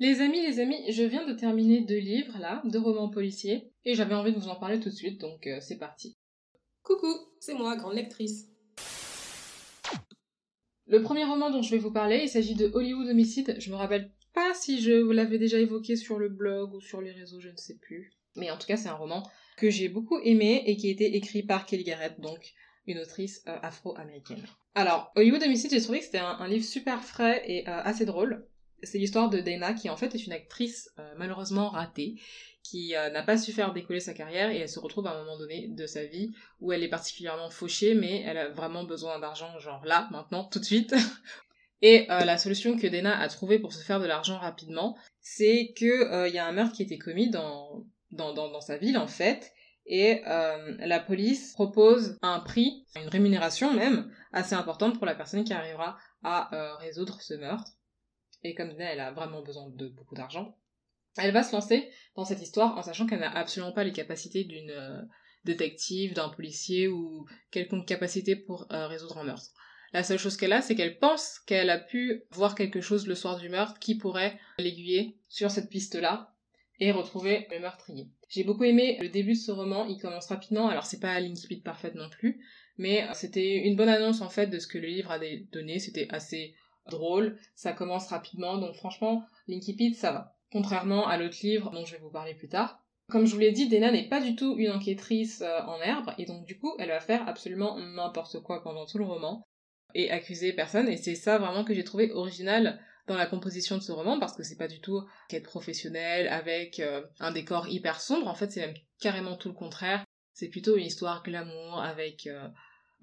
Les amis, les amis, je viens de terminer deux livres là, deux romans policiers, et j'avais envie de vous en parler tout de suite, donc euh, c'est parti. Coucou, c'est moi, grande lectrice. Le premier roman dont je vais vous parler, il s'agit de Hollywood Homicide. Je me rappelle pas si je vous l'avais déjà évoqué sur le blog ou sur les réseaux, je ne sais plus. Mais en tout cas, c'est un roman que j'ai beaucoup aimé et qui a été écrit par Kelly Garrett, donc une autrice euh, afro-américaine. Alors, Hollywood Homicide, j'ai trouvé que c'était un, livre super frais et euh, assez drôle. C'est l'histoire de Dana qui en fait est une actrice euh, malheureusement ratée qui n'a pas su faire décoller sa carrière et elle se retrouve à un moment donné de sa vie où elle est particulièrement fauchée mais elle a vraiment besoin d'argent genre là, maintenant, tout de suite. et la solution que Dana a trouvée pour se faire de l'argent rapidement, c'est que il y a un meurtre qui a été commis dans, sa ville en fait et euh, la police propose un prix, une rémunération même, assez importante pour la personne qui arrivera à euh, résoudre ce meurtre. Et comme elle a vraiment besoin de beaucoup d'argent, elle va se lancer dans cette histoire en sachant qu'elle n'a absolument pas les capacités d'une euh, détective, d'un policier ou quelconque capacité pour résoudre un meurtre. La seule chose qu'elle a, c'est qu'elle pense qu'elle a pu voir quelque chose le soir du meurtre qui pourrait l'aiguiller sur cette piste-là et retrouver le meurtrier. J'ai beaucoup aimé le début de ce roman, il commence rapidement, alors c'est pas l'incipit parfaite non plus, mais c'était une bonne annonce en fait de ce que le livre a donné, c'était assez drôle, ça commence rapidement, donc franchement, l'incipit ça va. Contrairement à l'autre livre dont je vais vous parler plus tard. Comme je vous l'ai dit, Dena n'est pas du tout une enquêtrice euh, en herbe, et donc du coup, elle va faire absolument n'importe quoi pendant tout le roman, et accuser personne, et c'est ça vraiment que j'ai trouvé original dans la composition de ce roman parce que c'est pas du tout quête professionnelle avec euh, un décor hyper sombre. En fait, c'est même carrément tout le contraire. C'est plutôt une histoire glamour avec. Euh,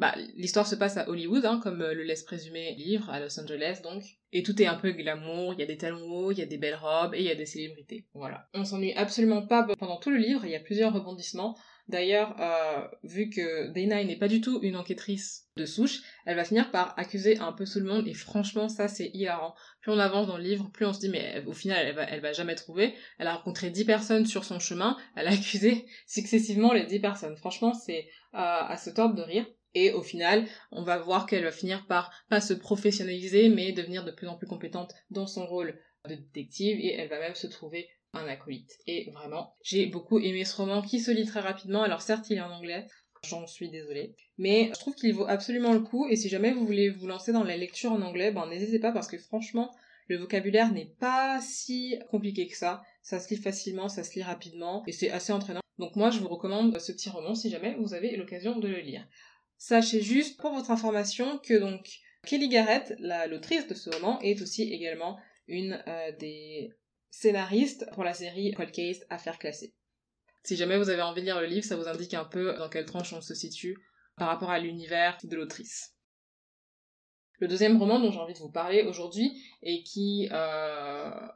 bah, l'histoire se passe à Hollywood, hein, comme euh, le laisse présumer le livre, à Los Angeles donc. Et tout est un peu glamour, il y a des talons hauts, il y a des belles robes et il y a des célébrités. Voilà. On s'ennuie absolument pas pendant tout le livre, il y a plusieurs rebondissements. D'ailleurs, euh, vu que Dana n'est pas du tout une enquêtrice de souche, elle va finir par accuser un peu tout le monde et franchement ça c'est hilarant. Plus on avance dans le livre, plus on se dit mais au final elle va, va jamais trouver. Elle a rencontré 10 personnes sur son chemin, elle a accusé successivement les 10 personnes. Franchement c'est euh, à se tordre de rire. Et au final, on va voir qu'elle va finir par pas se professionnaliser, mais devenir de plus en plus compétente dans son rôle de détective, et elle va même se trouver un acolyte. Et vraiment, j'ai beaucoup aimé ce roman qui se lit très rapidement. Alors certes, il est en anglais, j'en suis désolée. Mais je trouve qu'il vaut absolument le coup, et si jamais vous voulez vous lancer dans la lecture en anglais, ben n'hésitez pas parce que franchement, le vocabulaire n'est pas si compliqué que ça. Ça se lit facilement, ça se lit rapidement, et c'est assez entraînant. Donc moi, je vous recommande ce petit roman si jamais vous avez l'occasion de le lire. Sachez juste, pour votre information, que donc Kelly Garrett, l'autrice de ce roman, est aussi également une euh, des scénariste pour la série Cold Case Affaires classées. Si jamais vous avez envie de lire le livre, ça vous indique un peu dans quelle tranche on se situe par rapport à l'univers de l'autrice. Le deuxième roman dont j'ai envie de vous parler aujourd'hui et qui euh,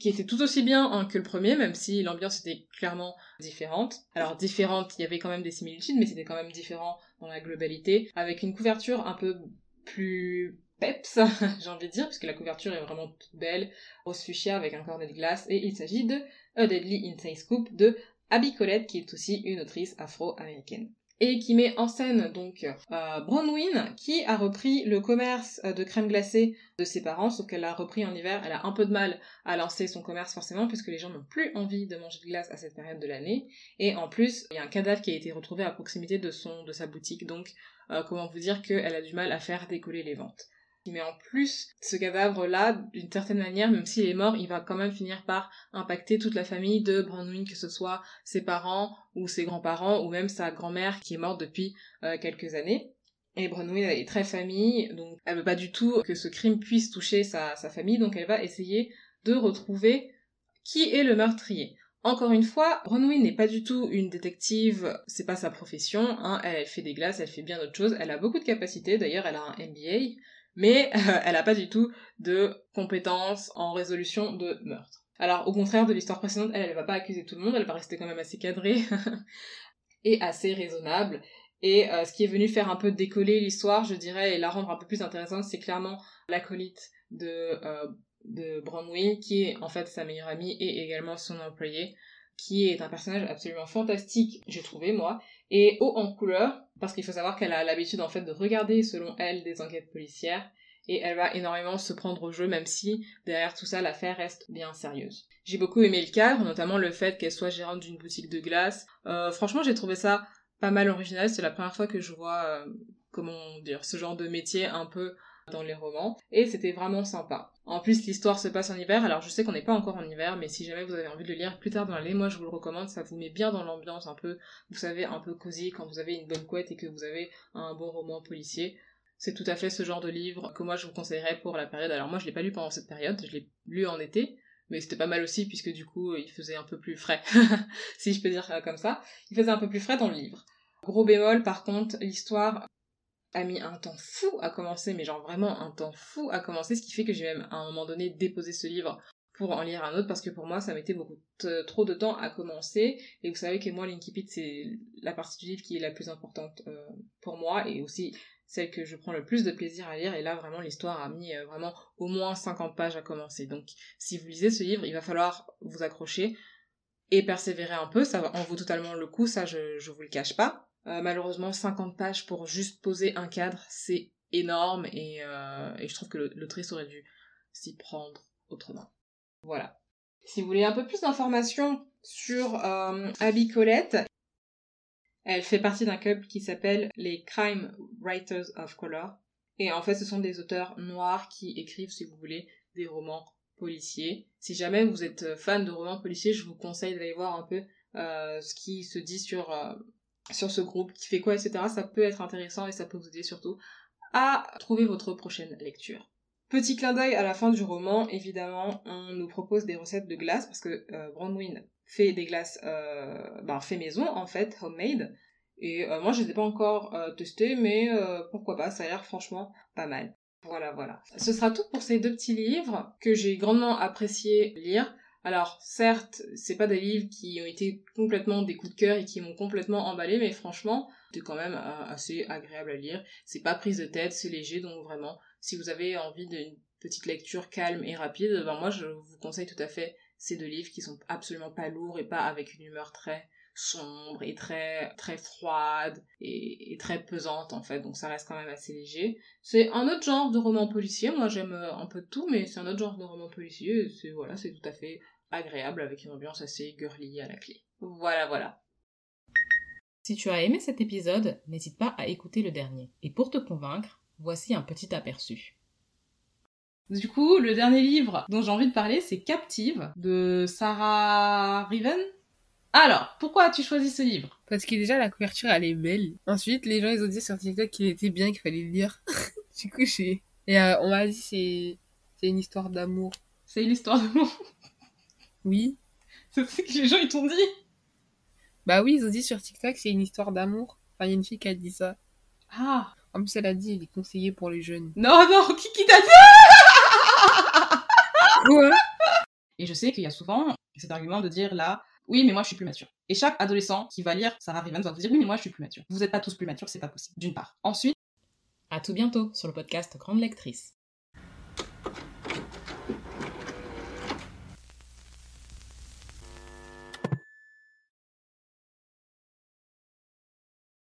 qui était tout aussi bien hein, que le premier, même si l'ambiance était clairement différente. Alors différente, il y avait quand même des similitudes, mais c'était quand même différent dans la globalité, avec une couverture un peu plus peps, j'ai envie de dire, puisque la couverture est vraiment toute belle, rose fuchsia avec un cornet de glace, et il s'agit de A Deadly Inside Scoop de Abby Colette, qui est aussi une autrice afro-américaine et qui met en scène donc euh, Bronwyn qui a repris le commerce euh, de crème glacée de ses parents, sauf qu'elle l'a repris en hiver, elle a un peu de mal à lancer son commerce forcément puisque les gens n'ont plus envie de manger de glace à cette période de l'année, et en plus il y a un cadavre qui a été retrouvé à proximité de sa boutique, donc euh, comment vous dire qu'elle a du mal à faire décoller les ventes. Mais en plus, ce cadavre-là, d'une certaine manière, même s'il est mort, il va quand même finir par impacter toute la famille de Bronwyn, que ce soit ses parents ou ses grands-parents ou même sa grand-mère qui est morte depuis euh, quelques années. Et Bronwyn est très famille, donc elle veut pas du tout que ce crime puisse toucher sa, famille, donc elle va essayer de retrouver qui est le meurtrier. Encore une fois, Bronwyn n'est pas du tout une détective, c'est pas sa profession, hein. elle, fait des glaces, elle fait bien d'autres choses, elle a beaucoup de capacités, d'ailleurs elle a un MBA, mais elle n'a pas du tout de compétences en résolution de meurtre. Alors au contraire de l'histoire précédente, elle ne va pas accuser tout le monde, elle va rester quand même assez cadrée et assez raisonnable. Et euh, ce qui est venu faire un peu décoller l'histoire, je dirais, et la rendre un peu plus intéressante, c'est clairement l'acolyte de, euh, de Bronwyn, qui est en fait sa meilleure amie et également son employé, qui est un personnage absolument fantastique, j'ai trouvé moi, et haut en couleur, parce qu'il faut savoir qu'elle a l'habitude en fait de regarder selon elle des enquêtes policières et elle va énormément se prendre au jeu, même si derrière tout ça, l'affaire reste bien sérieuse. J'ai beaucoup aimé le cadre, notamment le fait qu'elle soit gérante d'une boutique de glace. Euh, franchement, j'ai trouvé ça pas mal original. C'est la première fois que je vois, euh, comment dire, ce genre de métier un peu dans les romans. Et c'était vraiment sympa. En plus, l'histoire se passe en hiver. Alors, je sais qu'on n'est pas encore en hiver, mais si jamais vous avez envie de le lire plus tard dans l'année, moi, je vous le recommande. Ça vous met bien dans l'ambiance un peu, vous savez, un peu cosy quand vous avez une bonne couette et que vous avez un bon roman policier. C'est tout à fait ce genre de livre que moi, je vous conseillerais pour la période. Alors, moi, je l'ai pas lu pendant cette période. Je l'ai lu en été. Mais c'était pas mal aussi, puisque du coup, il faisait un peu plus frais. si je peux dire comme ça. Il faisait un peu plus frais dans le livre. Gros bémol, par contre, l'histoire a mis un temps fou à commencer, mais genre vraiment un temps fou à commencer, ce qui fait que j'ai même à un moment donné déposé ce livre pour en lire un autre, parce que pour moi ça mettait beaucoup trop de temps à commencer, et vous savez que moi l'Inkipit c'est la partie du livre qui est la plus importante euh, pour moi, et aussi celle que je prends le plus de plaisir à lire, et là vraiment l'histoire a mis euh, vraiment au moins 50 pages à commencer, donc si vous lisez ce livre, il va falloir vous accrocher et persévérer un peu, ça en vaut totalement le coup, ça je, je vous le cache pas, euh, malheureusement, 50 pages pour juste poser un cadre, c'est énorme et, euh, je trouve que l'autrice aurait dû s'y prendre autrement. Voilà. Si vous voulez un peu plus d'informations sur euh, Abby Colette, elle fait partie d'un club qui s'appelle les Crime Writers of Color. Et en fait, ce sont des auteurs noirs qui écrivent, si vous voulez, des romans policiers. Si jamais vous êtes fan de romans policiers, je vous conseille d'aller voir un peu ce qui se dit sur sur ce groupe, qui fait quoi, etc. Ça peut être intéressant et ça peut vous aider surtout à trouver votre prochaine lecture. Petit clin d'œil à la fin du roman, évidemment, on nous propose des recettes de glace parce que euh, Bronwyn fait des glaces euh, ben, fait maison en fait, homemade. Et euh, moi je les ai pas encore euh, testées, mais pourquoi pas, ça a l'air franchement pas mal. Voilà, voilà. Ce sera tout pour ces deux petits livres que j'ai grandement apprécié lire. Alors, certes, c'est pas des livres qui ont été complètement des coups de cœur et qui m'ont complètement emballé, mais franchement, c'est quand même euh, assez agréable à lire. C'est pas prise de tête, c'est léger, donc vraiment, si vous avez envie d'une petite lecture calme et rapide, ben moi je vous conseille tout à fait ces deux livres qui sont absolument pas lourds et pas avec une humeur très sombre et très très froide et, très pesante en fait. Donc ça reste quand même assez léger. C'est un autre genre de roman policier. Moi j'aime euh, un peu de tout mais c'est un autre genre de roman policier. C'est voilà c'est tout à fait agréable avec une ambiance assez girly à la clé. Voilà voilà. Si tu as aimé cet épisode n'hésite pas à écouter le dernier. Et pour te convaincre voici un petit aperçu. Du coup, le dernier livre dont j'ai envie de parler, c'est Captive de Sarah Riven, alors, pourquoi as-tu choisi ce livre? Parce que déjà la couverture elle est belle. Ensuite, les gens ils ont dit sur TikTok qu'il était bien, qu'il fallait le lire. du coup, j'ai... Et euh, on m'a dit c'est c'est une histoire d'amour. C'est une histoire d'amour Oui. C'est ce que les gens ils t'ont dit? Bah oui, ils ont dit sur TikTok c'est une histoire d'amour. Enfin, il y a une fille qui a dit ça. Ah En plus, elle a dit il est conseillé pour les jeunes. Non, non, qui, qui t'a dit? Quoi? Et je sais qu'il y a souvent cet argument de dire là, oui, mais moi je suis plus mature. Et chaque adolescent qui va lire Sarah Riven va vous dire oui, mais moi je suis plus mature. Vous n'êtes pas tous plus matures, c'est pas possible. D'une part. Ensuite, à tout bientôt sur le podcast Grande Lectrice.